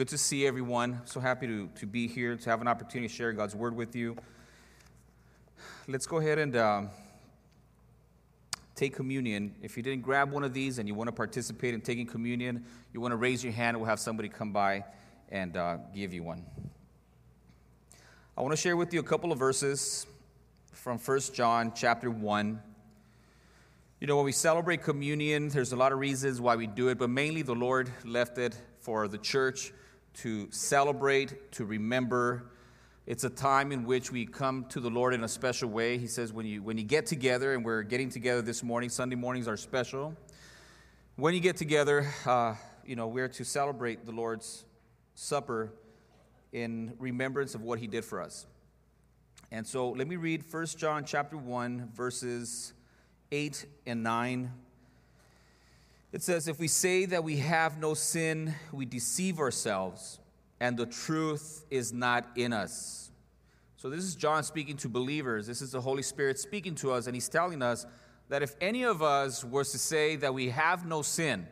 good to see everyone. So happy to, to be here, to have an opportunity to share God's word with you. Let's go ahead and um, take communion. If you didn't grab one of these and you want to participate in taking communion, you want to raise your hand. We'll have somebody come by and uh, give you one. I want to share with you a couple of verses from 1 John chapter 1. You know, when we celebrate communion, there's a lot of reasons why we do it, but mainly the Lord left it for the church to celebrate, to remember. It's a time in which we come to the Lord in a special way. He says, when you, when you get together, and we're getting together this morning, Sunday mornings are special. When you get together, uh, you know, we're to celebrate the Lord's Supper in remembrance of what He did for us. And so let me read 1 John chapter 1, verses 8 and 9. It says, If we say that we have no sin, we deceive ourselves, and the truth is not in us. So, this is John speaking to believers. This is the Holy Spirit speaking to us, and he's telling us that if any of us was to say that we have no sin,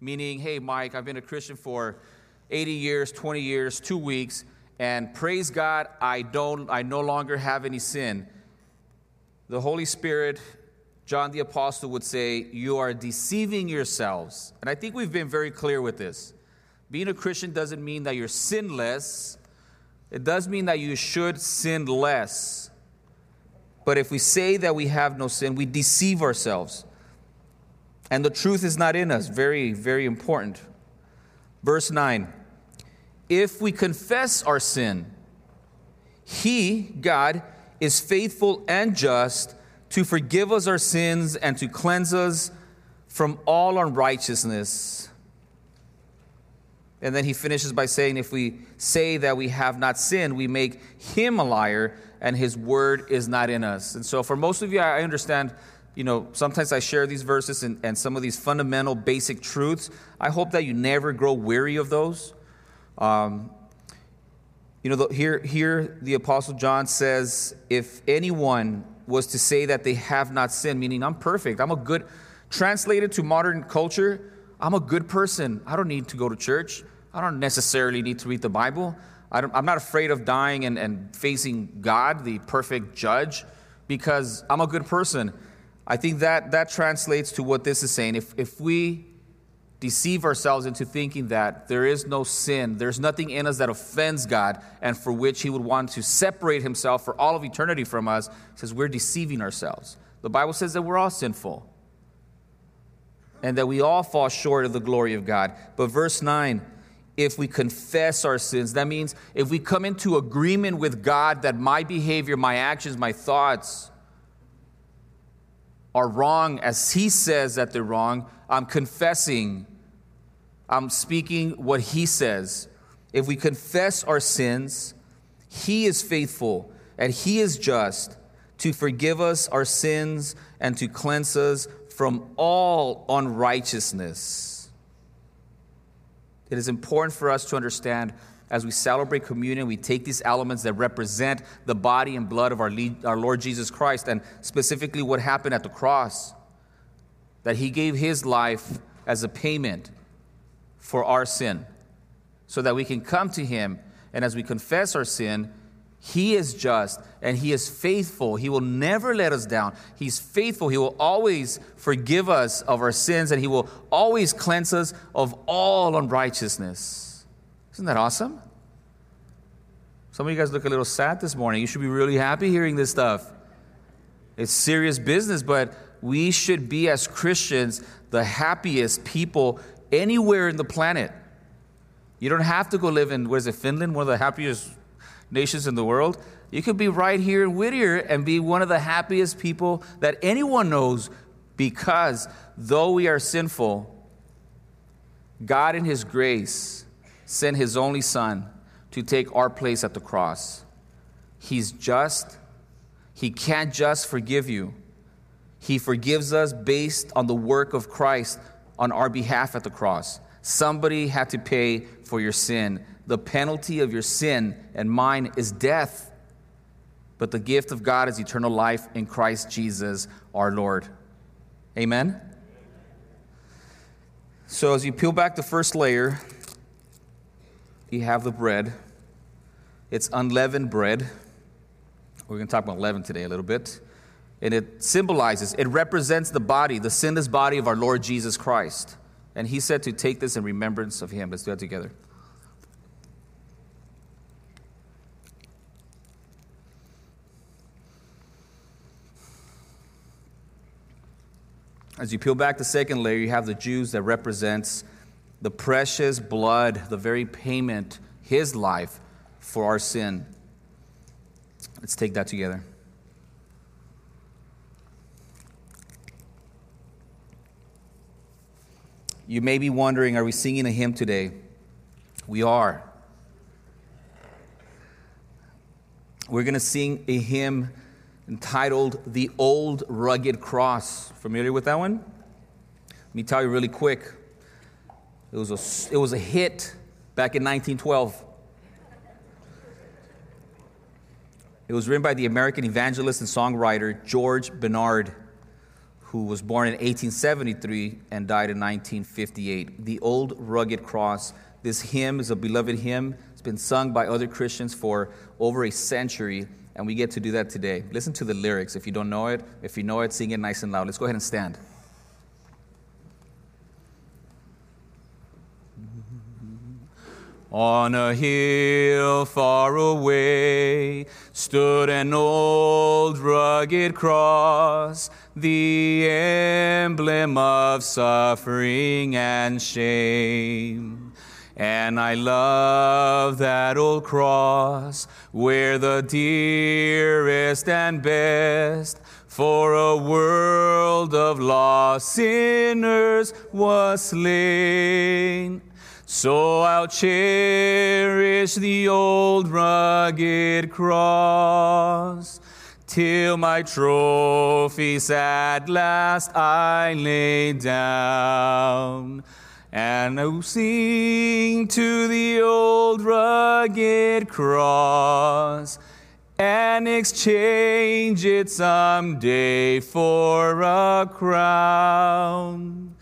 meaning, hey, Mike, I've been a Christian for 80 years, 20 years, two weeks, and praise God, I don't, I no longer have any sin. The Holy Spirit John the Apostle would say, You are deceiving yourselves. And I think we've been very clear with this. Being a Christian doesn't mean that you're sinless, it does mean that you should sin less. But if we say that we have no sin, we deceive ourselves. And the truth is not in us. Very, very important. Verse 9 If we confess our sin, He, God, is faithful and just to forgive us our sins and to cleanse us from all unrighteousness. And then he finishes by saying, If we say that we have not sinned, we make him a liar, and his word is not in us. And so, for most of you, I understand, you know, sometimes I share these verses and, and some of these fundamental, basic truths. I hope that you never grow weary of those. Um, you know, the, here, here the Apostle John says, If anyone was to say that they have not sinned, meaning I'm perfect. I'm a good, translated to modern culture, I'm a good person. I don't need to go to church. I don't necessarily need to read the Bible. I am not afraid of dying and, and facing God, the perfect judge, because I'm a good person. I think that that translates to what this is saying. If, if we deceive ourselves into thinking that there is no sin, there's nothing in us that offends God and for which He would want to separate Himself for all of eternity from us, says we're deceiving ourselves. The Bible says that we're all sinful and that we all fall short of the glory of God. But verse 9, if we confess our sins, that means if we come into agreement with God that my behavior, my actions, my thoughts, are wrong as he says that they're wrong, I'm confessing I'm speaking what he says. If we confess our sins, he is faithful and he is just to forgive us our sins and to cleanse us from all unrighteousness. It is important for us to understand as we celebrate communion, we take these elements that represent the body and blood of our, our Lord Jesus Christ, and specifically what happened at the cross. That he gave his life as a payment for our sin so that we can come to Him. And as we confess our sin, He is just and He is faithful. He will never let us down. He's faithful. He will always forgive us of our sins and He will always cleanse us of all unrighteousness. Isn't that awesome? Some of you guys look a little sad this morning. You should be really happy hearing this stuff. It's serious business, but we should be, as Christians, the happiest people anywhere in the planet. You don't have to go live in, what is it, Finland, one of the happiest nations in the world. You could be right here in Whittier and be one of the happiest people that anyone knows because though we are sinful, God in His grace sent His only Son to take our place at the cross. He's just, He can't just forgive you. He forgives us based on the work of Christ on our behalf at the cross. Somebody had to pay for your sin. The penalty of your sin and mine is death, but the gift of God is eternal life in Christ Jesus our Lord. Amen? So, as you peel back the first layer, you have the bread. It's unleavened bread. We're going to talk about leaven today a little bit. And it symbolizes, it represents the body, the sinless body of our Lord Jesus Christ. And he said to take this in remembrance of him. Let's do that together. As you peel back the second layer, you have the Jews that represents the precious blood, the very payment, his life for our sin. Let's take that together. You may be wondering are we singing a hymn today? We are. We're going to sing a hymn entitled The Old Rugged Cross. Familiar with that one? Let me tell you really quick. It was a, it was a hit back in 1912. It was written by the American evangelist and songwriter George Bennard, who was born in 1873 and died in 1958. The Old Rugged Cross. This hymn is a beloved hymn. It's been sung by other Christians for over a century, and we get to do that today. Listen to the lyrics. If you don't know it, if you know it, sing it nice and loud. Let's go ahead and stand. On a hill far away stood an old rugged cross, the emblem of suffering and shame. And I love that old cross where the dearest and best for a world of lost sinners was slain. So I'll cherish the old rugged cross till my trophies at last I lay down. And I'll sing to the old rugged cross and exchange it someday for a crown.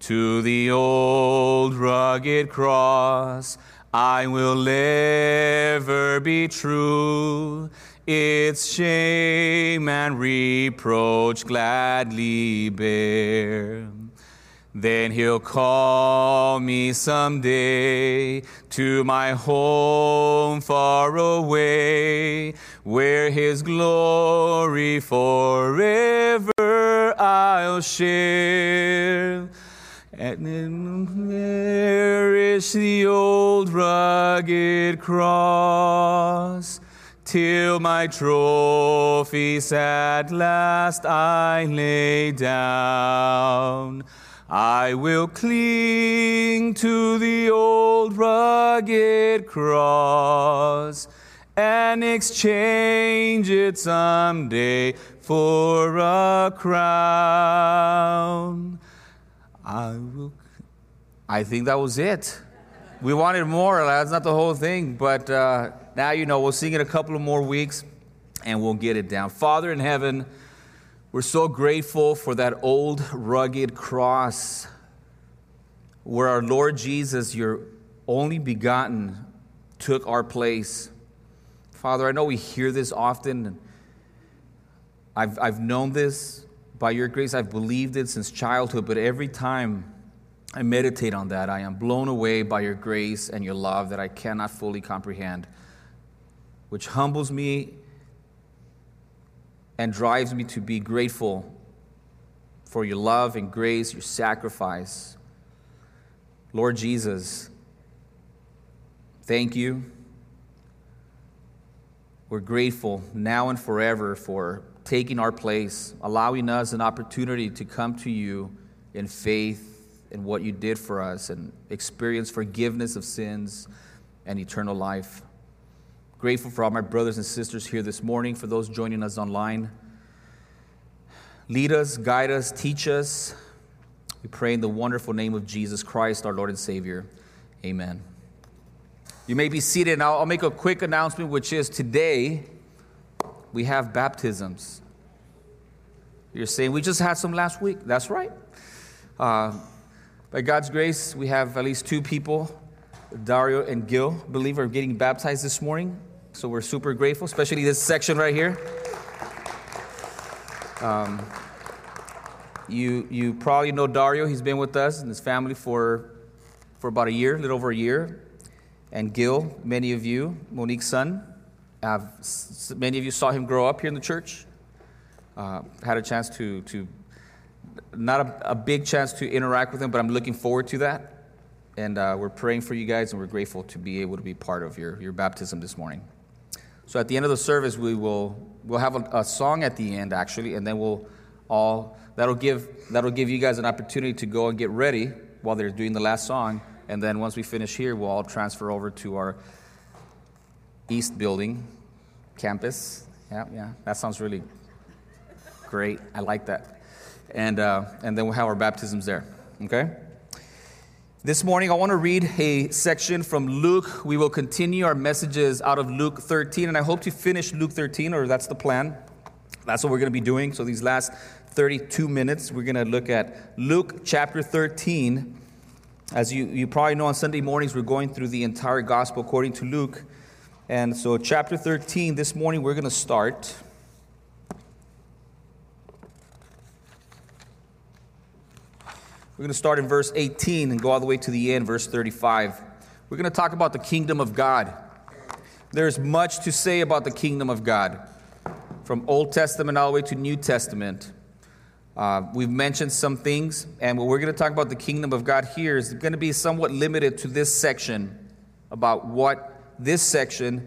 To the old rugged cross I will ever be true. Its shame and reproach gladly bear. Then he'll call me someday to my home far away, where his glory forever I'll share and cherish the old rugged cross till my trophies at last I lay down. I will cling to the old rugged cross and exchange it someday for a crown. I will. I think that was it. We wanted more. That's not the whole thing, but uh, now you know. We'll sing it a couple of more weeks, and we'll get it down. Father in heaven, we're so grateful for that old rugged cross, where our Lord Jesus, your only begotten, took our place. Father, I know we hear this often. I've, I've known this by your grace, I've believed it since childhood, but every time I meditate on that, I am blown away by your grace and your love that I cannot fully comprehend, which humbles me and drives me to be grateful for your love and grace, your sacrifice. Lord Jesus, thank you. We're grateful now and forever for taking our place, allowing us an opportunity to come to you in faith in what you did for us and experience forgiveness of sins and eternal life. Grateful for all my brothers and sisters here this morning, for those joining us online. Lead us, guide us, teach us. We pray in the wonderful name of Jesus Christ, our Lord and Savior. Amen. You may be seated. I'll, I'll make a quick announcement, which is today we have baptisms. You're saying, we just had some last week. That's right. Uh, by God's grace, we have at least two people Dario and Gil, believe, are getting baptized this morning. So we're super grateful, especially this section right here. Um, you, you probably know Dario. He's been with us and his family for, for about a year, a little over a year. And Gil, many of you, Monique's son, have, many of you saw him grow up here in the church. Uh, had a chance to, to not a, a, big chance to interact with him, but I'm looking forward to that. And uh, we're praying for you guys, and we're grateful to be able to be part of your, your baptism this morning. So at the end of the service, we will we'll have a, a, song at the end actually, and then we'll all that'll give that'll give you guys an opportunity to go and get ready while they're doing the last song, and then once we finish here, we'll all transfer over to our east building campus. Yeah, yeah, that sounds really great. I like that, and uh, and then we'll have our baptisms there. Okay. This morning, I want to read a section from Luke. We will continue our messages out of Luke 13, and I hope to finish Luke 13, or that's the plan. That's what we're going to be doing. So, these last 32 minutes, we're going to look at Luke chapter 13. As you, you probably know, on Sunday mornings, we're going through the entire gospel according to Luke. And so, chapter 13, this morning, we're going to start We're going to start in verse 18 and go all the way to the end, verse 35. We're going to talk about the kingdom of God. There's much to say about the kingdom of God, from Old Testament all the way to New Testament. Uh, we've mentioned some things, and what we're going to talk about the kingdom of God here is going to be somewhat limited to this section about what this section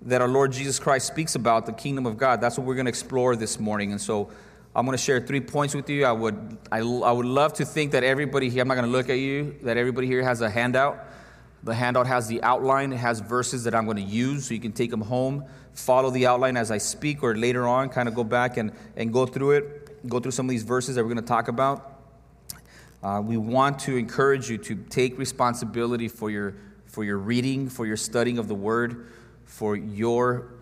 that our Lord Jesus Christ speaks about, the kingdom of God. That's what we're going to explore this morning. And so I'm going to share three points with you. I would, I, I would love to think that everybody here, I'm not going to look at you, that everybody here has a handout. The handout has the outline, it has verses that I'm going to use so you can take them home, follow the outline as I speak, or later on, kind of go back and, and go through it, go through some of these verses that we're going to talk about. Uh, we want to encourage you to take responsibility for your, for your reading, for your studying of the Word, for your,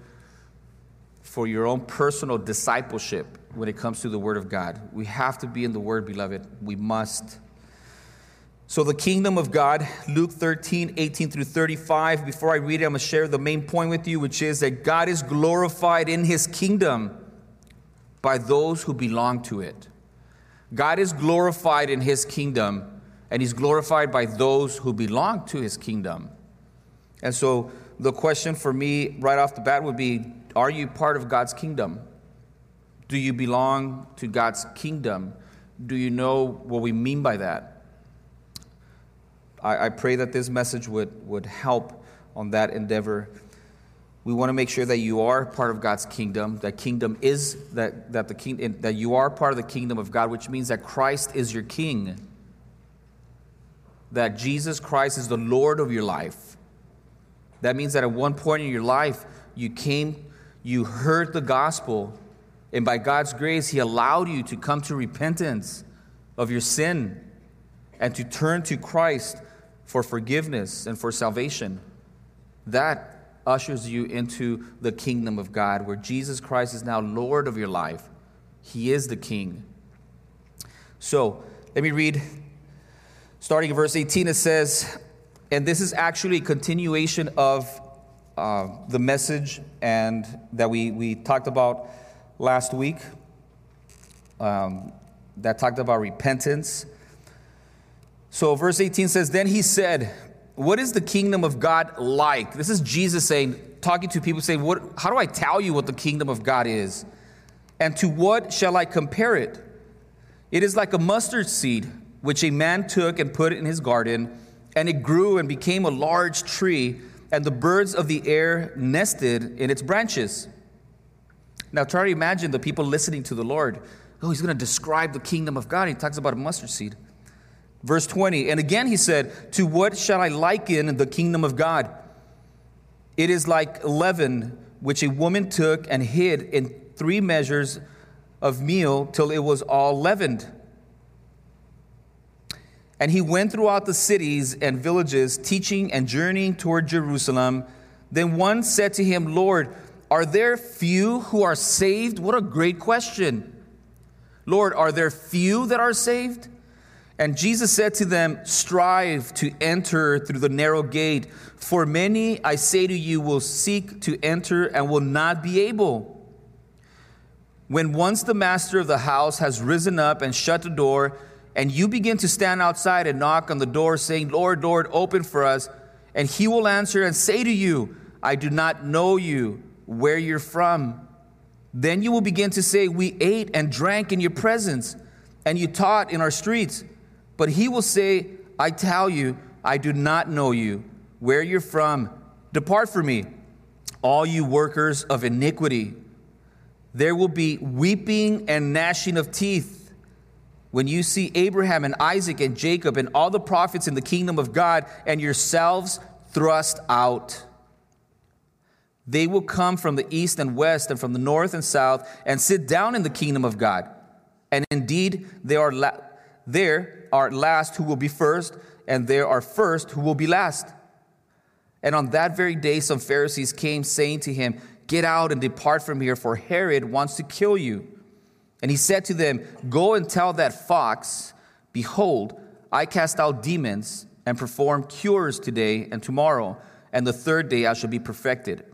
for your own personal discipleship when it comes to the Word of God. We have to be in the Word, beloved. We must. So, the kingdom of God, Luke 13, 18 through 35. Before I read it, I'm going to share the main point with you, which is that God is glorified in his kingdom by those who belong to it. God is glorified in his kingdom, and he's glorified by those who belong to his kingdom. And so, the question for me right off the bat would be Are you part of God's kingdom? Do you belong to God's kingdom? Do you know what we mean by that? I, I pray that this message would, would help on that endeavor. We want to make sure that you are part of God's kingdom. That kingdom is that, that the king, that you are part of the kingdom of God, which means that Christ is your king. That Jesus Christ is the Lord of your life. That means that at one point in your life, you came, you heard the gospel, and by God's grace, He allowed you to come to repentance of your sin and to turn to Christ for forgiveness and for salvation. That ushers you into the kingdom of God, where Jesus Christ is now Lord of your life. He is the King. So, let me read. Starting in verse 18, it says, and this is actually a continuation of uh, the message and that we, we talked about last week um, that talked about repentance. So, verse 18 says, Then he said, What is the kingdom of God like? This is Jesus saying, talking to people, saying, what, How do I tell you what the kingdom of God is? And to what shall I compare it? It is like a mustard seed, which a man took and put in his garden, and it grew and became a large tree, and the birds of the air nested in its branches. Now try to imagine the people listening to the Lord. Oh, he's going to describe the kingdom of God. He talks about a mustard seed. Verse 20, and again he said, To what shall I liken the kingdom of God? It is like leaven, which a woman took and hid in three measures of meal till it was all leavened. And he went throughout the cities and villages, teaching and journeying toward Jerusalem. Then one said to him, Lord, are there few who are saved? What a great question. Lord, are there few that are saved? And Jesus said to them, Strive to enter through the narrow gate, for many, I say to you, will seek to enter and will not be able. When once the master of the house has risen up and shut the door, and you begin to stand outside and knock on the door, saying, Lord, Lord, open for us, and he will answer and say to you, I do not know you, where you're from. Then you will begin to say, We ate and drank in your presence, and you taught in our streets. But he will say, I tell you, I do not know you, where you're from. Depart from me, all you workers of iniquity. There will be weeping and gnashing of teeth when you see Abraham and Isaac and Jacob and all the prophets in the kingdom of God and yourselves thrust out. They will come from the east and west and from the north and south and sit down in the kingdom of God. And indeed, there are, la- there are last who will be first, and there are first who will be last. And on that very day, some Pharisees came saying to him, Get out and depart from here, for Herod wants to kill you. And he said to them, Go and tell that fox, Behold, I cast out demons and perform cures today and tomorrow, and the third day I shall be perfected.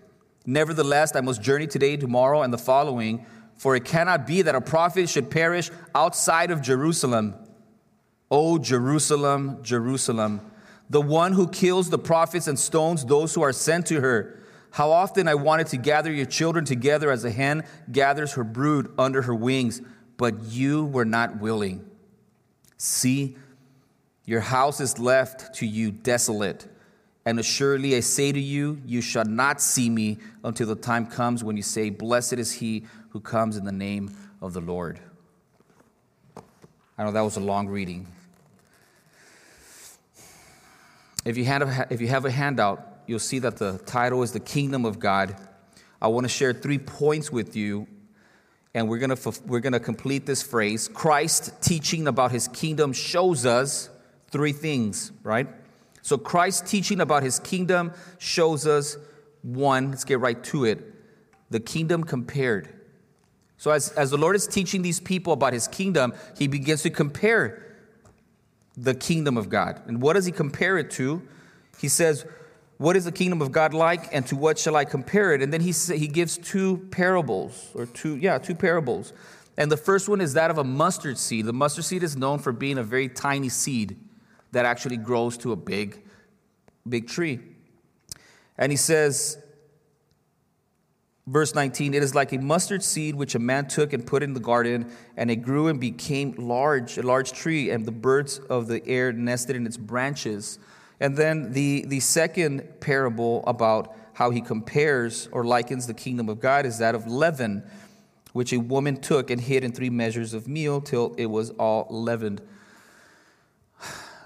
Nevertheless, I must journey today, tomorrow, and the following, for it cannot be that a prophet should perish outside of Jerusalem. O Jerusalem, Jerusalem, the one who kills the prophets and stones those who are sent to her. How often I wanted to gather your children together as a hen gathers her brood under her wings, but you were not willing. See, your house is left to you desolate. And assuredly I say to you, you shall not see me until the time comes when you say, Blessed is he who comes in the name of the Lord. I know that was a long reading. If you, have, if you have a handout, you'll see that the title is The Kingdom of God. I want to share three points with you, and we're going to, we're going to complete this phrase. Christ teaching about his kingdom shows us three things, right? So, Christ's teaching about his kingdom shows us one, let's get right to it the kingdom compared. So, as, as the Lord is teaching these people about his kingdom, he begins to compare the kingdom of God. And what does he compare it to? He says, what is the kingdom of God like, and to what shall I compare it? And then he, he gives two parables, or two, yeah, two parables. And the first one is that of a mustard seed. The mustard seed is known for being a very tiny seed that actually grows to a big, big tree. And he says, verse 19, it is like a mustard seed which a man took and put in the garden, and it grew and became large, a large tree, and the birds of the air nested in its branches. And then the, the second parable about how he compares or likens the kingdom of God is that of leaven, which a woman took and hid in three measures of meal till it was all leavened.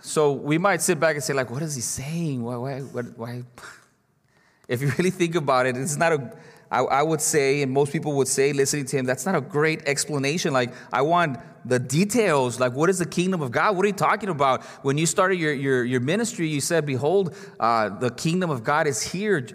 So we might sit back and say, like, what is he saying? Why, why, why? If you really think about it, it's not a I, I would say, and most people would say, listening to him, that's not a great explanation. Like, I want the details. Like, what is the kingdom of God? What are you talking about? When you started your, your, your ministry, you said, Behold, uh, the kingdom of God is here.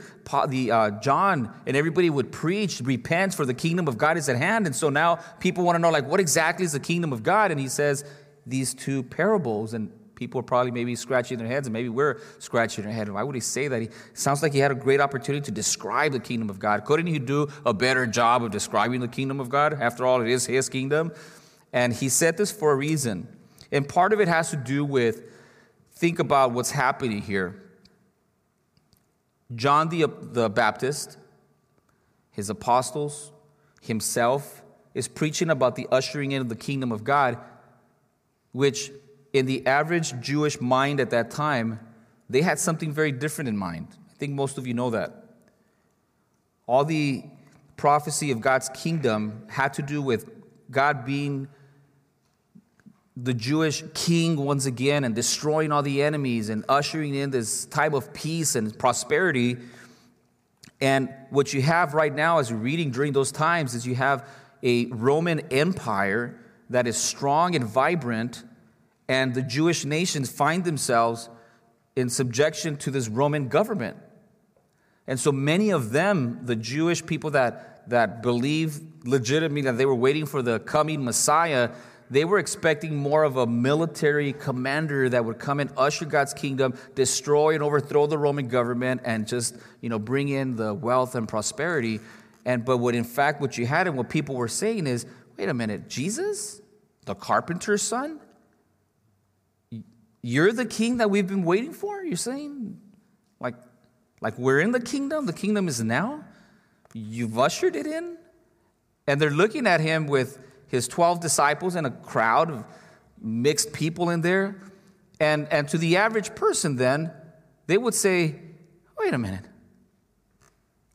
The, uh, John and everybody would preach, repent, for the kingdom of God is at hand. And so now people want to know, like, what exactly is the kingdom of God? And he says, these two parables. And People are probably maybe scratching their heads, and maybe we're scratching our head. Why would he say that? He sounds like he had a great opportunity to describe the kingdom of God. Couldn't he do a better job of describing the kingdom of God? After all, it is his kingdom. And he said this for a reason. And part of it has to do with think about what's happening here. John the, the Baptist, his apostles, himself, is preaching about the ushering in of the kingdom of God, which in the average Jewish mind at that time, they had something very different in mind. I think most of you know that. All the prophecy of God's kingdom had to do with God being the Jewish king once again and destroying all the enemies and ushering in this time of peace and prosperity. And what you have right now, as you're reading during those times, is you have a Roman Empire that is strong and vibrant and the Jewish nations find themselves in subjection to this Roman government. And so many of them, the Jewish people that, that believe legitimately that they were waiting for the coming Messiah, they were expecting more of a military commander that would come and usher God's kingdom, destroy and overthrow the Roman government, and just you know bring in the wealth and prosperity. And but what in fact what you had and what people were saying is, wait a minute, Jesus, the carpenter's son, you're the king that we've been waiting for. You're saying, like, like we're in the kingdom. The kingdom is now. You've ushered it in, and they're looking at him with his 12 disciples and a crowd of mixed people in there. And, and to the average person, then, they would say, wait a minute.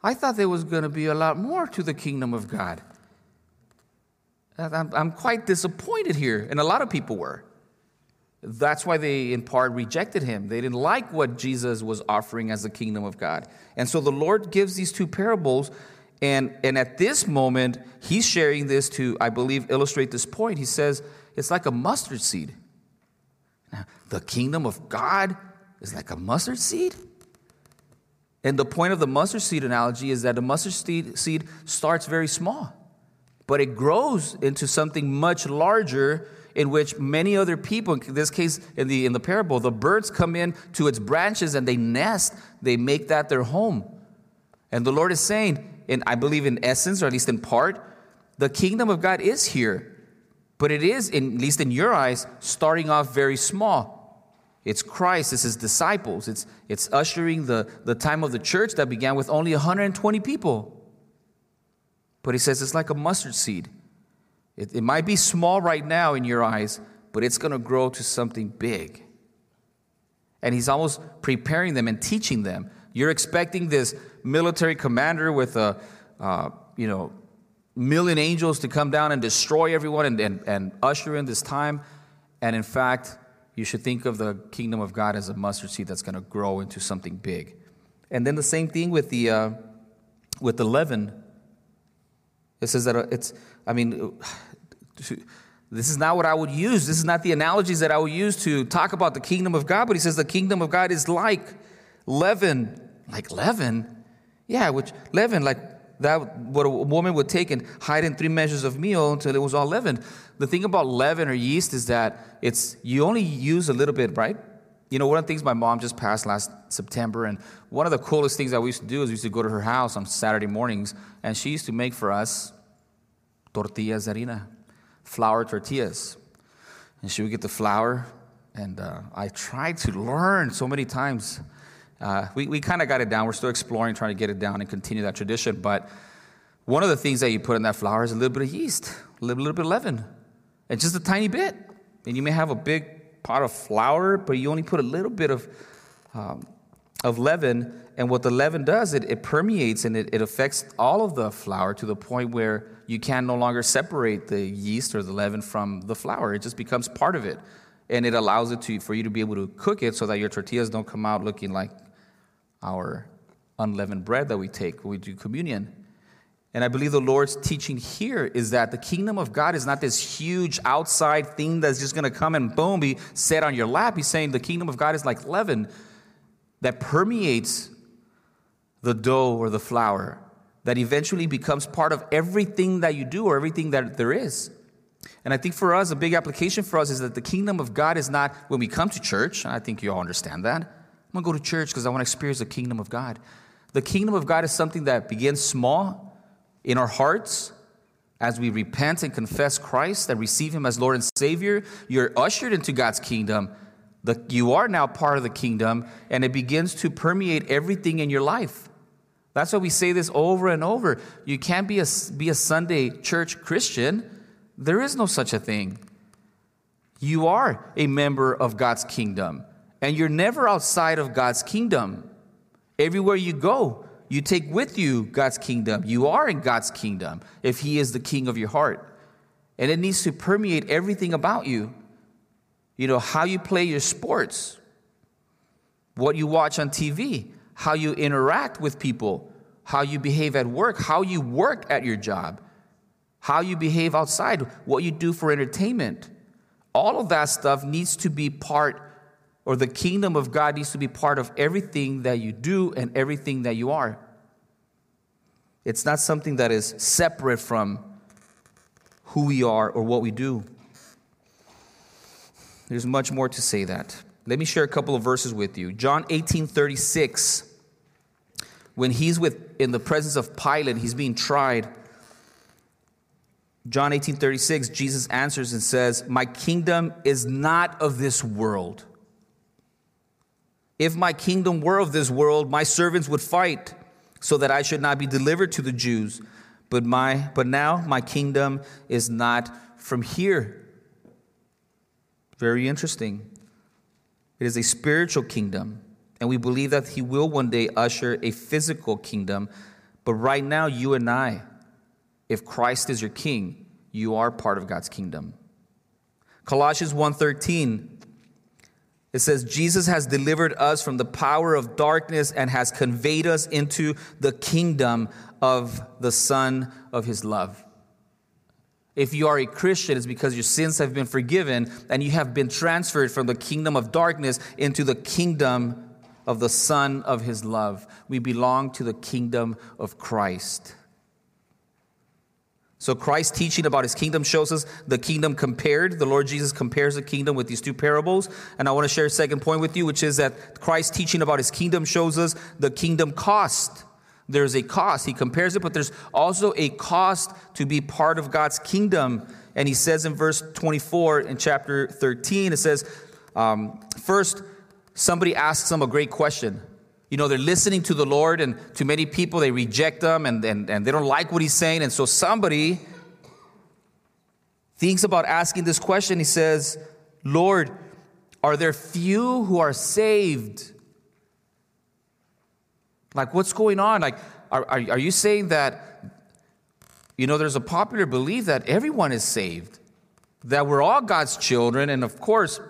I thought there was going to be a lot more to the kingdom of God. I'm, I'm quite disappointed here, and a lot of people were. That's why they, in part, rejected him. They didn't like what Jesus was offering as the kingdom of God. And so the Lord gives these two parables and, and at this moment, he's sharing this to, I believe, illustrate this point. He says, it's like a mustard seed. Now, the kingdom of God is like a mustard seed. And the point of the mustard seed analogy is that the mustard seed, seed starts very small, but it grows into something much larger in which many other people, in this case, in the, in the parable, the birds come in to its branches and they nest, they make that their home. And the Lord is saying, and I believe, in essence, or at least in part, the kingdom of God is here. But it is, in, at least in your eyes, starting off very small. It's Christ, it's his disciples. It's, it's ushering the, the time of the church that began with only 120 people. But he says it's like a mustard seed. It, it might be small right now in your eyes, but it's going to grow to something big. And he's almost preparing them and teaching them. You're expecting this military commander with a, uh, you know, million angels to come down and destroy everyone and, and, and usher in this time. And in fact, you should think of the kingdom of God as a mustard seed that's going to grow into something big. And then the same thing with the, uh, with the leaven. It says that uh, it's, I mean, this is not what I would use. This is not the analogies that I would use to talk about the kingdom of God, but he says the kingdom of God is like leaven. Like leaven? Yeah, which leaven, like that what a woman would take and hide in three measures of meal until it was all leavened. The thing about leaven or yeast is that it's you only use a little bit, right? You know, one of the things my mom just passed last September, and one of the coolest things that we used to do is we used to go to her house on Saturday mornings, and she used to make for us tortillas harina, flour tortillas. And she would get the flour, and uh, I tried to learn so many times uh, we we kind of got it down. We're still exploring, trying to get it down and continue that tradition. But one of the things that you put in that flour is a little bit of yeast, a little, little bit of leaven, and just a tiny bit. And you may have a big pot of flour, but you only put a little bit of, um, of leaven. And what the leaven does, it, it permeates and it, it affects all of the flour to the point where you can no longer separate the yeast or the leaven from the flour. It just becomes part of it. And it allows it to, for you to be able to cook it so that your tortillas don't come out looking like our unleavened bread that we take when we do communion. And I believe the Lord's teaching here is that the kingdom of God is not this huge outside thing that's just going to come and boom, be set on your lap. He's saying the kingdom of God is like leaven that permeates the dough or the flour, that eventually becomes part of everything that you do or everything that there is. And I think for us, a big application for us is that the kingdom of God is not when we come to church, I think you all understand that I'm to go to church because I want to experience the kingdom of God. The kingdom of God is something that begins small in our hearts as we repent and confess Christ and receive Him as Lord and Savior. You're ushered into God's kingdom. The, you are now part of the kingdom, and it begins to permeate everything in your life. That's why we say this over and over. You can't be a, be a Sunday church Christian. There is no such a thing. You are a member of God's kingdom. And you're never outside of God's kingdom. Everywhere you go, you take with you God's kingdom. You are in God's kingdom if He is the king of your heart. And it needs to permeate everything about you. You know, how you play your sports, what you watch on TV, how you interact with people, how you behave at work, how you work at your job, how you behave outside, what you do for entertainment. All of that stuff needs to be part or the kingdom of God needs to be part of everything that you do and everything that you are. It's not something that is separate from who we are or what we do. There's much more to say that. Let me share a couple of verses with you. John 18 36. When he's with in the presence of Pilate, he's being tried. John 18 36, Jesus answers and says, My kingdom is not of this world. If my kingdom were of this world, my servants would fight so that I should not be delivered to the Jews. But, my, but now my kingdom is not from here. Very interesting. It is a spiritual kingdom, and we believe that He will one day usher a physical kingdom. But right now, you and I, if Christ is your king, you are part of God's kingdom. Colossians 1:13 it says Jesus has delivered us from the power of darkness and has conveyed us into the kingdom of the son of his love. If you are a Christian, it's because your sins have been forgiven and you have been transferred from the kingdom of darkness into the kingdom of the Son of His love. We belong to the kingdom of Christ. So, Christ's teaching about his kingdom shows us the kingdom compared. The Lord Jesus compares the kingdom with these two parables. And I want to share a second point with you, which is that Christ's teaching about his kingdom shows us the kingdom cost. There's a cost. He compares it, but there's also a cost to be part of God's kingdom. And he says in verse 24 in chapter 13, it says, um, First, somebody asks him a great question. You know, they're listening to the Lord, and to many people, they reject them and, and, and they don't like what he's saying. And so somebody thinks about asking this question. He says, Lord, are there few who are saved? Like, what's going on? Like, are, are, are you saying that, you know, there's a popular belief that everyone is saved, that we're all God's children, and of course,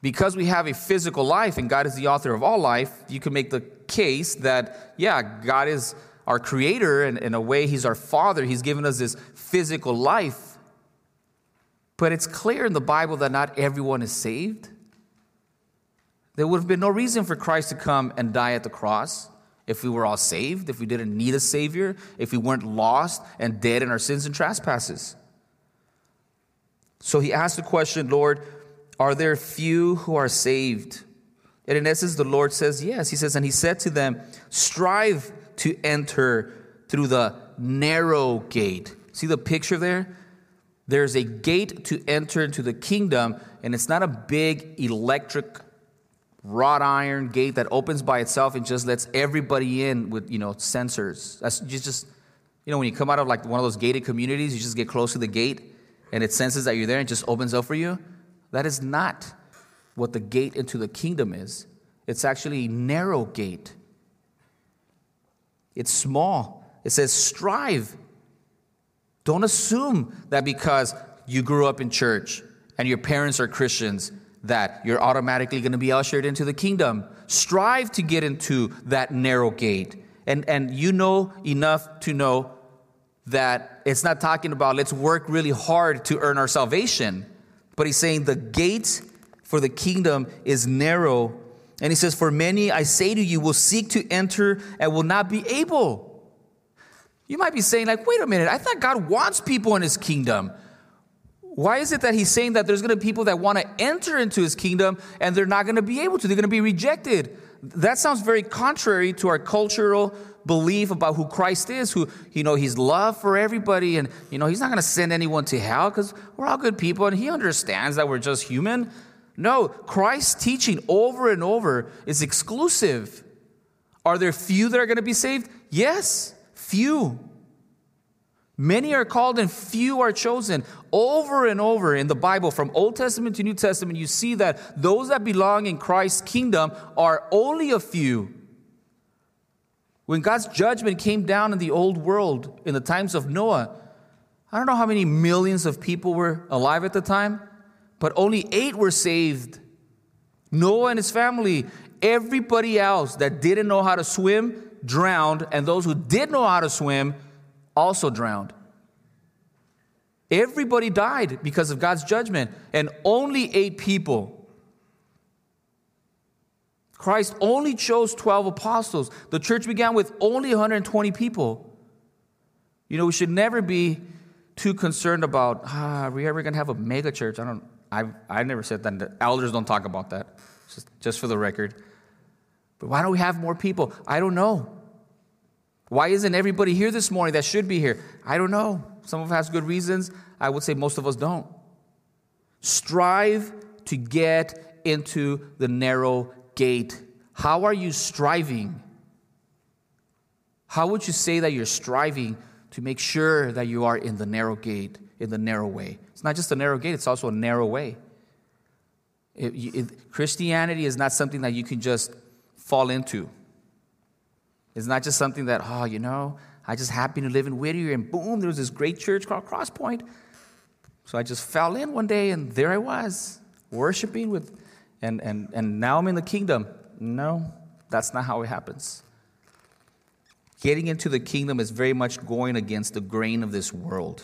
because we have a physical life and God is the author of all life, you can make the case that, yeah, God is our creator, and in a way, He's our father. He's given us this physical life. But it's clear in the Bible that not everyone is saved. There would have been no reason for Christ to come and die at the cross if we were all saved, if we didn't need a Savior, if we weren't lost and dead in our sins and trespasses. So he asked the question, Lord, are there few who are saved? And in essence, the Lord says, Yes. He says, And he said to them, Strive to enter through the narrow gate. See the picture there? There's a gate to enter into the kingdom, and it's not a big electric wrought iron gate that opens by itself and just lets everybody in with you know sensors. That's just, just you know when you come out of like one of those gated communities, you just get close to the gate and it senses that you're there and just opens up for you. That is not what the gate into the kingdom is. It's actually a narrow gate. It's small. It says strive. Don't assume that because you grew up in church and your parents are Christians that you're automatically going to be ushered into the kingdom. Strive to get into that narrow gate. And, and you know enough to know that it's not talking about let's work really hard to earn our salvation, but he's saying the gate for the kingdom is narrow. And he says, For many, I say to you, will seek to enter and will not be able. You might be saying, like, wait a minute, I thought God wants people in his kingdom. Why is it that he's saying that there's going to be people that want to enter into his kingdom and they're not going to be able to? They're going to be rejected. That sounds very contrary to our cultural belief about who Christ is, who, you know, he's love for everybody and, you know, he's not going to send anyone to hell because we're all good people and he understands that we're just human. No, Christ's teaching over and over is exclusive. Are there few that are going to be saved? Yes, few. Many are called and few are chosen. Over and over in the Bible, from Old Testament to New Testament, you see that those that belong in Christ's kingdom are only a few. When God's judgment came down in the old world in the times of Noah, I don't know how many millions of people were alive at the time, but only eight were saved. Noah and his family. Everybody else that didn't know how to swim drowned, and those who did know how to swim also drowned. Everybody died because of God's judgment, and only eight people. Christ only chose 12 apostles. The church began with only 120 people. You know, we should never be too concerned about, ah, are we ever going to have a mega church? I don't, I've, I never said that. The elders don't talk about that, just, just for the record. But why don't we have more people? I don't know. Why isn't everybody here this morning that should be here? I don't know. Some of us has good reasons. I would say most of us don't. Strive to get into the narrow gate. How are you striving? How would you say that you're striving to make sure that you are in the narrow gate, in the narrow way? It's not just a narrow gate, it's also a narrow way. It, it, Christianity is not something that you can just fall into. It's not just something that, oh, you know, I just happened to live in Whittier and boom, there was this great church called Crosspoint. So I just fell in one day and there I was, worshiping with, and, and, and now I'm in the kingdom. No, that's not how it happens. Getting into the kingdom is very much going against the grain of this world.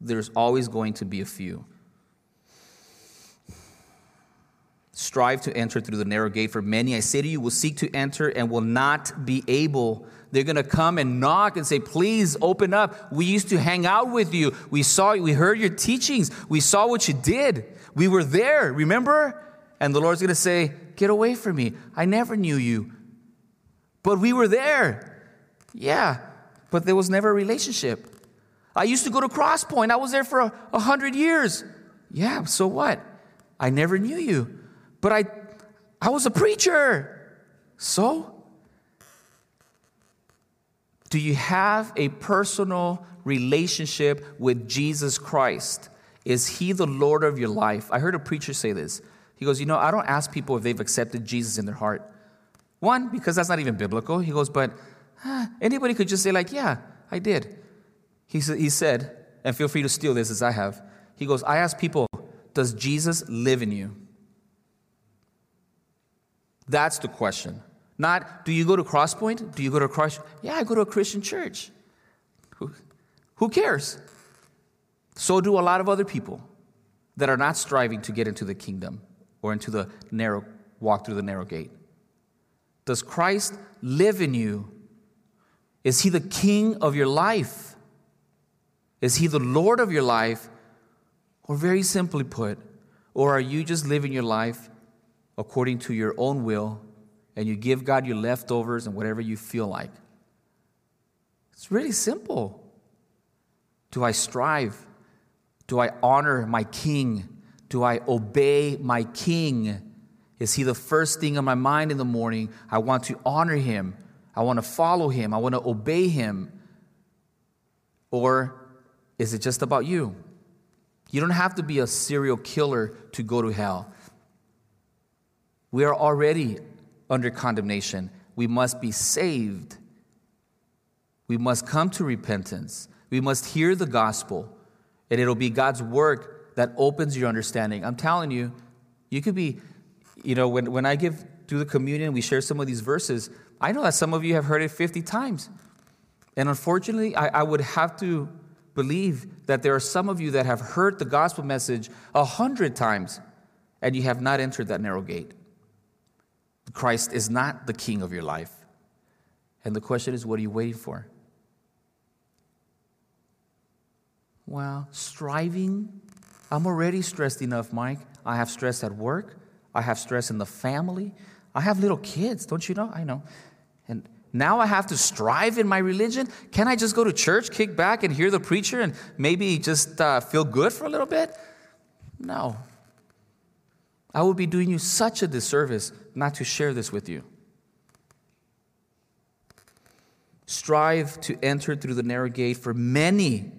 There's always going to be a few. Strive to enter through the narrow gate, for many, I say to you, will seek to enter and will not be able. They're going to come and knock and say, Please open up. We used to hang out with you. We saw you. We heard your teachings. We saw what you did. We were there. Remember? And the Lord's going to say, Get away from me. I never knew you. But we were there. Yeah, but there was never a relationship. I used to go to Crosspoint. I was there for a hundred years. Yeah, so what? I never knew you. But I, I was a preacher. So? Do you have a personal relationship with Jesus Christ? Is he the Lord of your life? I heard a preacher say this. He goes, You know, I don't ask people if they've accepted Jesus in their heart. One, because that's not even biblical. He goes, But anybody could just say, like, Yeah, I did. He, he said, and feel free to steal this as I have. He goes, I ask people, Does Jesus live in you? That's the question. Not, do you go to Crosspoint? Do you go to Cross? Yeah, I go to a Christian church. Who, who cares? So do a lot of other people that are not striving to get into the kingdom or into the narrow, walk through the narrow gate. Does Christ live in you? Is he the king of your life? Is he the Lord of your life? Or very simply put, or are you just living your life according to your own will, and you give God your leftovers and whatever you feel like. It's really simple. Do I strive? Do I honor my king? Do I obey my king? Is he the first thing on my mind in the morning? I want to honor him. I want to follow him. I want to obey him. Or is it just about you? You don't have to be a serial killer to go to hell. We are already under condemnation. We must be saved. We must come to repentance. We must hear the gospel, and it'll be God's work that opens your understanding. I'm telling you, you could be, you know, when, when I give through the communion, we share some of these verses. I know that some of you have heard it 50 times. And unfortunately, I, I would have to believe that there are some of you that have heard the gospel message a hundred times and you have not entered that narrow gate. Christ is not the king of your life. And the question is, what are you waiting for? Well, striving. I'm already stressed enough, Mike. I have stress at work. I have stress in the family. I have little kids, don't you know? I know. And now I have to strive in my religion. Can I just go to church, kick back, and hear the preacher and maybe just uh, feel good for a little bit? No. I would be doing you such a disservice not to share this with you. Strive to enter through the narrow gate for many.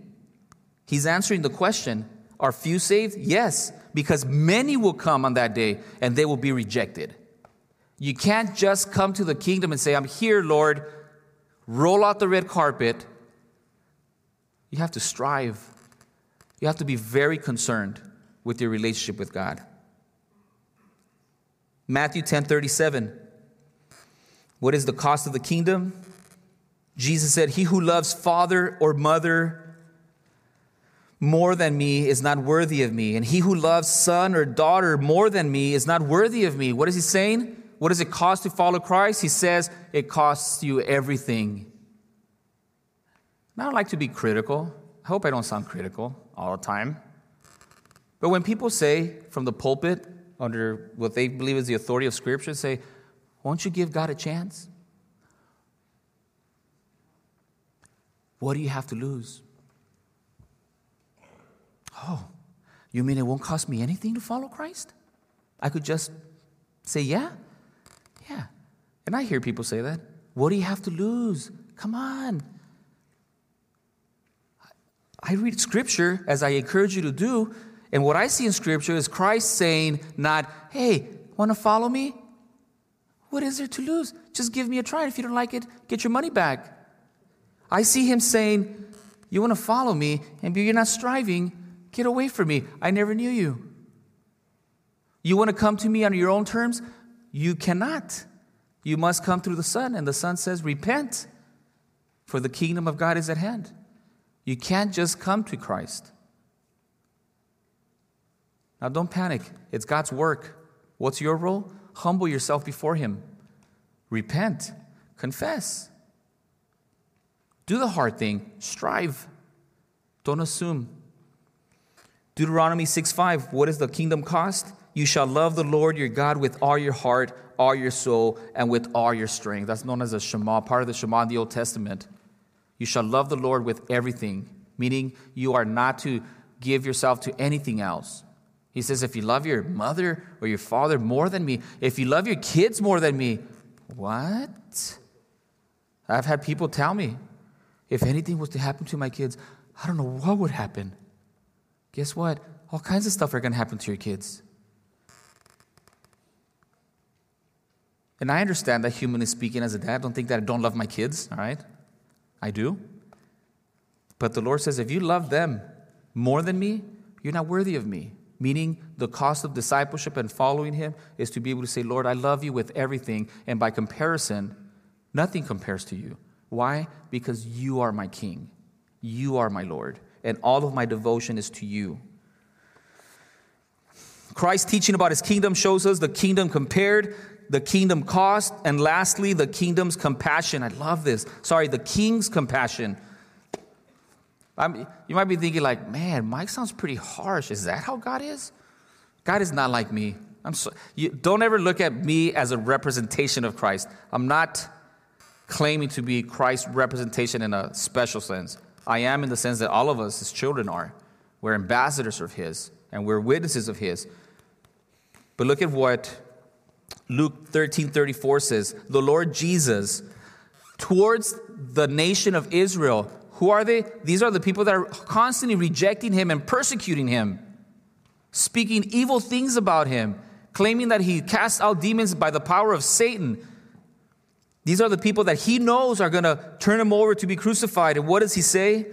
He's answering the question Are few saved? Yes, because many will come on that day and they will be rejected. You can't just come to the kingdom and say, I'm here, Lord, roll out the red carpet. You have to strive. You have to be very concerned with your relationship with God. Matthew 10 37. What is the cost of the kingdom? Jesus said, He who loves father or mother more than me is not worthy of me. And he who loves son or daughter more than me is not worthy of me. What is he saying? What does it cost to follow Christ? He says, It costs you everything. Now, I don't like to be critical. I hope I don't sound critical all the time. But when people say from the pulpit, under what they believe is the authority of Scripture, say, Won't you give God a chance? What do you have to lose? Oh, you mean it won't cost me anything to follow Christ? I could just say, Yeah, yeah. And I hear people say that. What do you have to lose? Come on. I read scripture as I encourage you to do, and what I see in scripture is Christ saying, not, hey, want to follow me? What is there to lose? Just give me a try. If you don't like it, get your money back. I see him saying, You want to follow me, and you're not striving, get away from me. I never knew you. You want to come to me on your own terms? You cannot. You must come through the Son. And the Son says, Repent, for the kingdom of God is at hand. You can't just come to Christ. Now, don't panic. It's God's work. What's your role? Humble yourself before Him. Repent. Confess. Do the hard thing. Strive. Don't assume. Deuteronomy 6 5. What does the kingdom cost? You shall love the Lord your God with all your heart, all your soul, and with all your strength. That's known as a Shema, part of the Shema in the Old Testament. You shall love the Lord with everything, meaning you are not to give yourself to anything else. He says, if you love your mother or your father more than me, if you love your kids more than me, what? I've had people tell me, if anything was to happen to my kids, I don't know what would happen. Guess what? All kinds of stuff are going to happen to your kids. And I understand that, humanly speaking, as a dad, don't think that I don't love my kids, all right? I do. But the Lord says, if you love them more than me, you're not worthy of me. Meaning, the cost of discipleship and following Him is to be able to say, Lord, I love you with everything. And by comparison, nothing compares to you. Why? Because you are my King, you are my Lord, and all of my devotion is to you. Christ teaching about his kingdom shows us the kingdom compared the kingdom cost, and lastly, the kingdom's compassion. I love this. Sorry, the king's compassion. I'm, you might be thinking, like, man, Mike sounds pretty harsh. Is that how God is? God is not like me. I'm so, you, don't ever look at me as a representation of Christ. I'm not claiming to be Christ's representation in a special sense. I am in the sense that all of us, as children, are. We're ambassadors of his, and we're witnesses of his. But look at what Luke 13 34 says, The Lord Jesus, towards the nation of Israel, who are they? These are the people that are constantly rejecting him and persecuting him, speaking evil things about him, claiming that he casts out demons by the power of Satan. These are the people that he knows are going to turn him over to be crucified. And what does he say?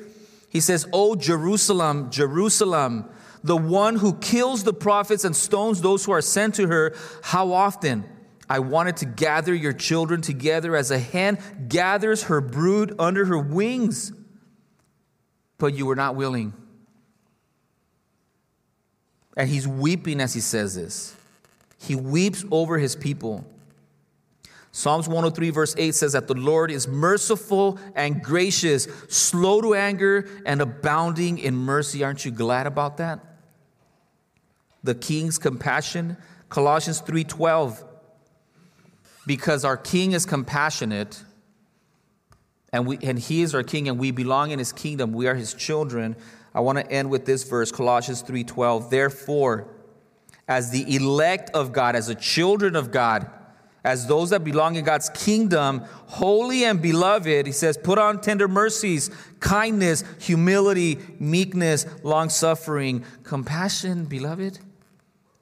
He says, Oh, Jerusalem, Jerusalem the one who kills the prophets and stones those who are sent to her, how often I wanted to gather your children together as a hen gathers her brood under her wings, but you were not willing. And he's weeping as he says this. He weeps over his people. Psalms 103, verse 8 says that the Lord is merciful and gracious, slow to anger, and abounding in mercy. Aren't you glad about that? the king's compassion. Colossians 3:12 because our king is compassionate and we and he is our king and we belong in his kingdom. We are his children. I want to end with this verse Colossians 3:12. Therefore, as the elect of God, as the children of God, as those that belong in God's kingdom, holy and beloved, he says, put on tender mercies, kindness, humility, meekness, long suffering, compassion, beloved.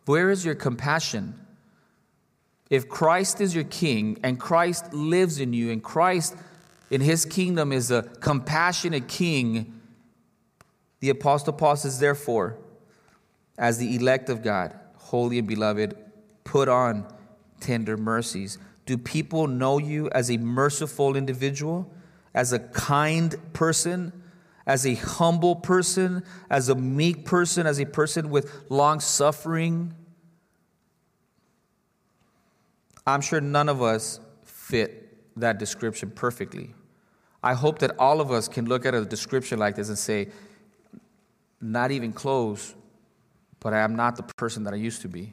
Where is your compassion? If Christ is your king and Christ lives in you and Christ in his kingdom is a compassionate king, the Apostle Paul says, therefore, as the elect of God, holy and beloved, put on tender mercies. Do people know you as a merciful individual, as a kind person? as a humble person, as a meek person, as a person with long suffering. I'm sure none of us fit that description perfectly. I hope that all of us can look at a description like this and say, not even close but I am not the person that I used to be.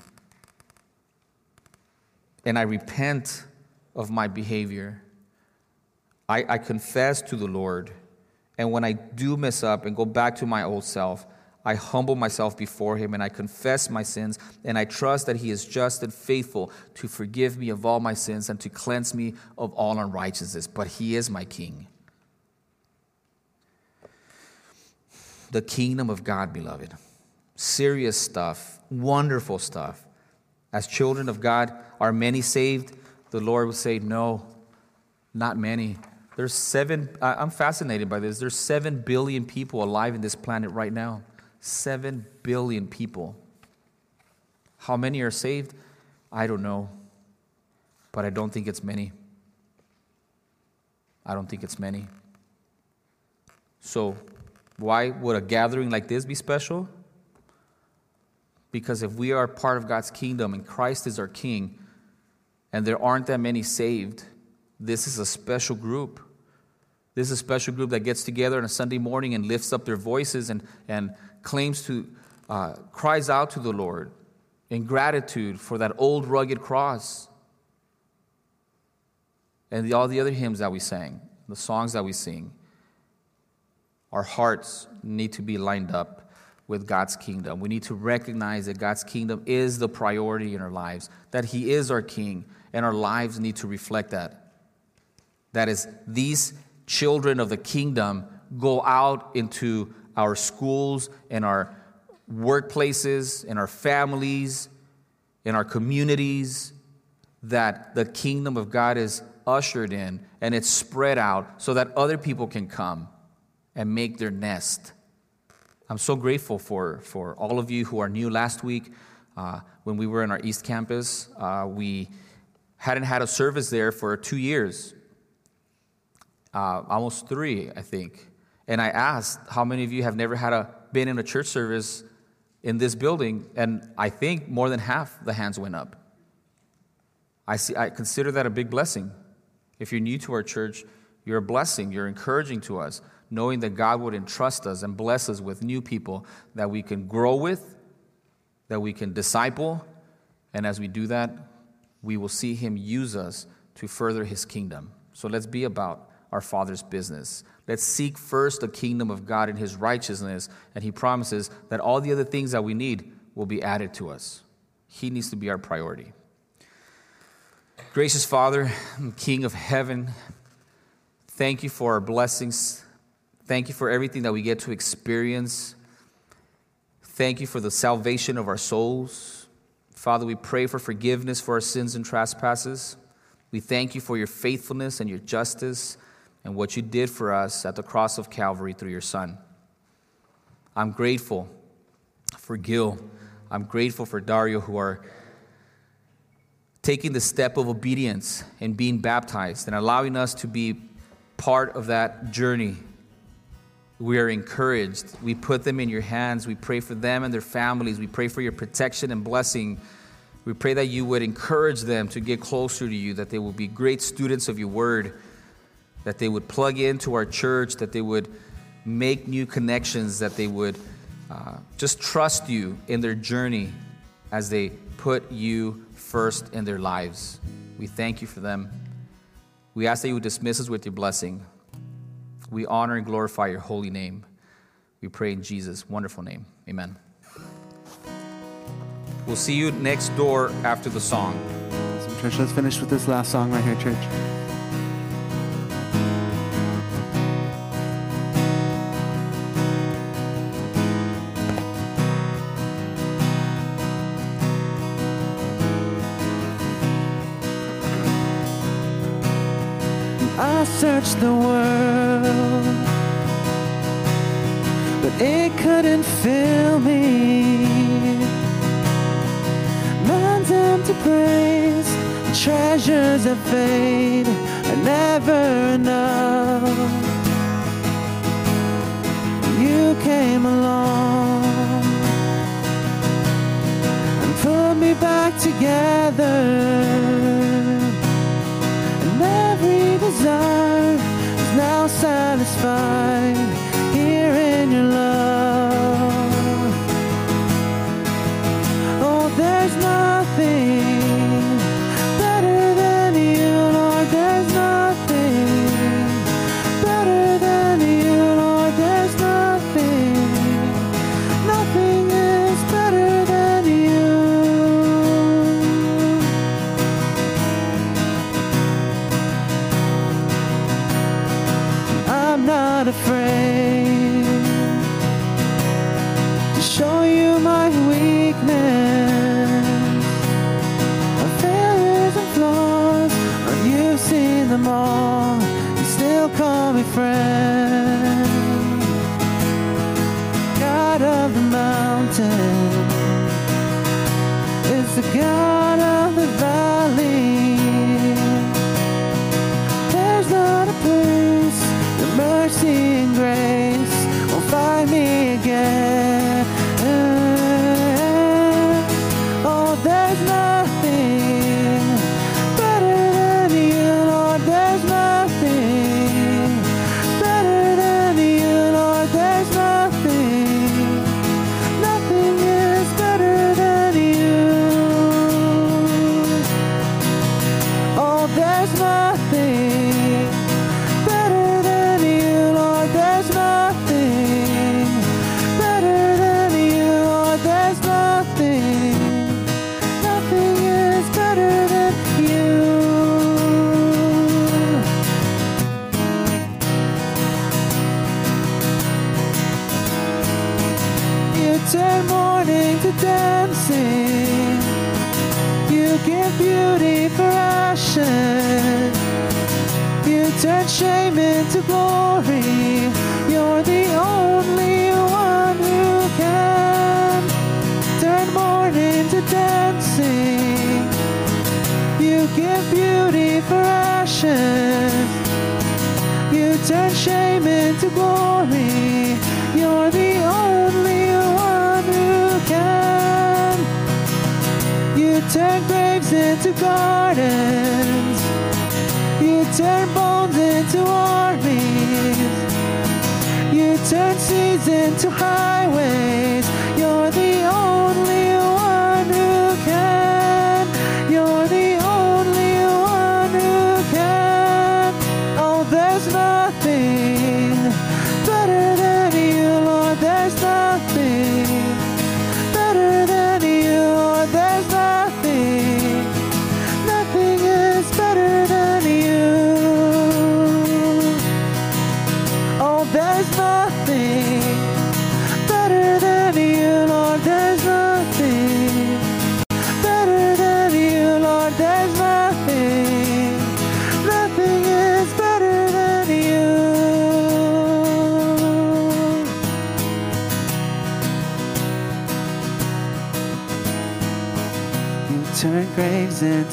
And I repent of my behavior. I, I confess to the Lord. And when I do mess up and go back to my old self, I humble myself before him and I confess my sins and I trust that he is just and faithful to forgive me of all my sins and to cleanse me of all unrighteousness. But he is my king. The kingdom of God, beloved. Serious stuff, wonderful stuff. As children of God, are many saved? The Lord would say, No, not many. There's seven, I'm fascinated by this. There's seven billion people alive in this planet right now. 7 billion people. How many are saved? I don't know. But I don't think it's many. I don't think it's many. So, why would a gathering like this be special? Because if we are part of God's kingdom and Christ is our king, and there aren't that many saved, this is a special group. This is a special group that gets together on a Sunday morning and lifts up their voices and, and claims to, uh, cries out to the Lord in gratitude for that old rugged cross. And the, all the other hymns that we sang, the songs that we sing, our hearts need to be lined up with God's kingdom. We need to recognize that God's kingdom is the priority in our lives, that He is our King, and our lives need to reflect that. That is, these children of the kingdom go out into our schools, and our workplaces, in our families, in our communities, that the kingdom of God is ushered in and it's spread out so that other people can come and make their nest. I'm so grateful for, for all of you who are new last week. Uh, when we were in our East Campus, uh, we hadn't had a service there for two years, uh, almost three, I think. And I asked, how many of you have never had a, been in a church service in this building? And I think more than half the hands went up. I, see, I consider that a big blessing. If you're new to our church, you're a blessing. You're encouraging to us, knowing that God would entrust us and bless us with new people that we can grow with, that we can disciple. And as we do that, we will see Him use us to further His kingdom. So let's be about our Father's business. Let's seek first the kingdom of God and his righteousness, and he promises that all the other things that we need will be added to us. He needs to be our priority. Gracious Father, King of heaven, thank you for our blessings. Thank you for everything that we get to experience. Thank you for the salvation of our souls. Father, we pray for forgiveness for our sins and trespasses. We thank you for your faithfulness and your justice and what you did for us at the cross of Calvary through your Son. I'm grateful for Gil. I'm grateful for Dario, who are taking the step of obedience and being baptized and allowing us to be part of that journey. We are encouraged. We put them in your hands. We pray for them and their families. We pray for your protection and blessing. We pray that you would encourage them to get closer to you, that they will be great students of your word that they would plug into our church, that they would make new connections, that they would uh, just trust you in their journey as they put you first in their lives. We thank you for them. We ask that you would dismiss us with your blessing. We honor and glorify your holy name. We pray in Jesus' wonderful name. Amen. We'll see you next door after the song. So, church, let's finish with this last song right here, church. I searched the world, couldn't fill me. Man's empty praise, treasures that fade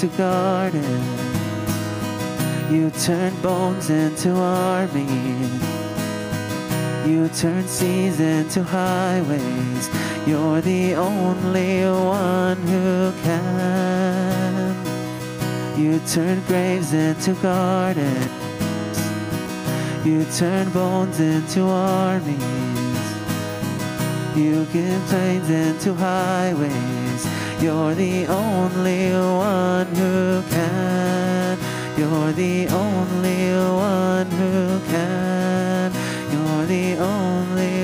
to garden. You turn bones into armies. You turn seas into highways. You're the only one who can. You turn graves into gardens. You turn bones into armies. You give plains into highways. You're the only one who can. You're the only one who can. You're the only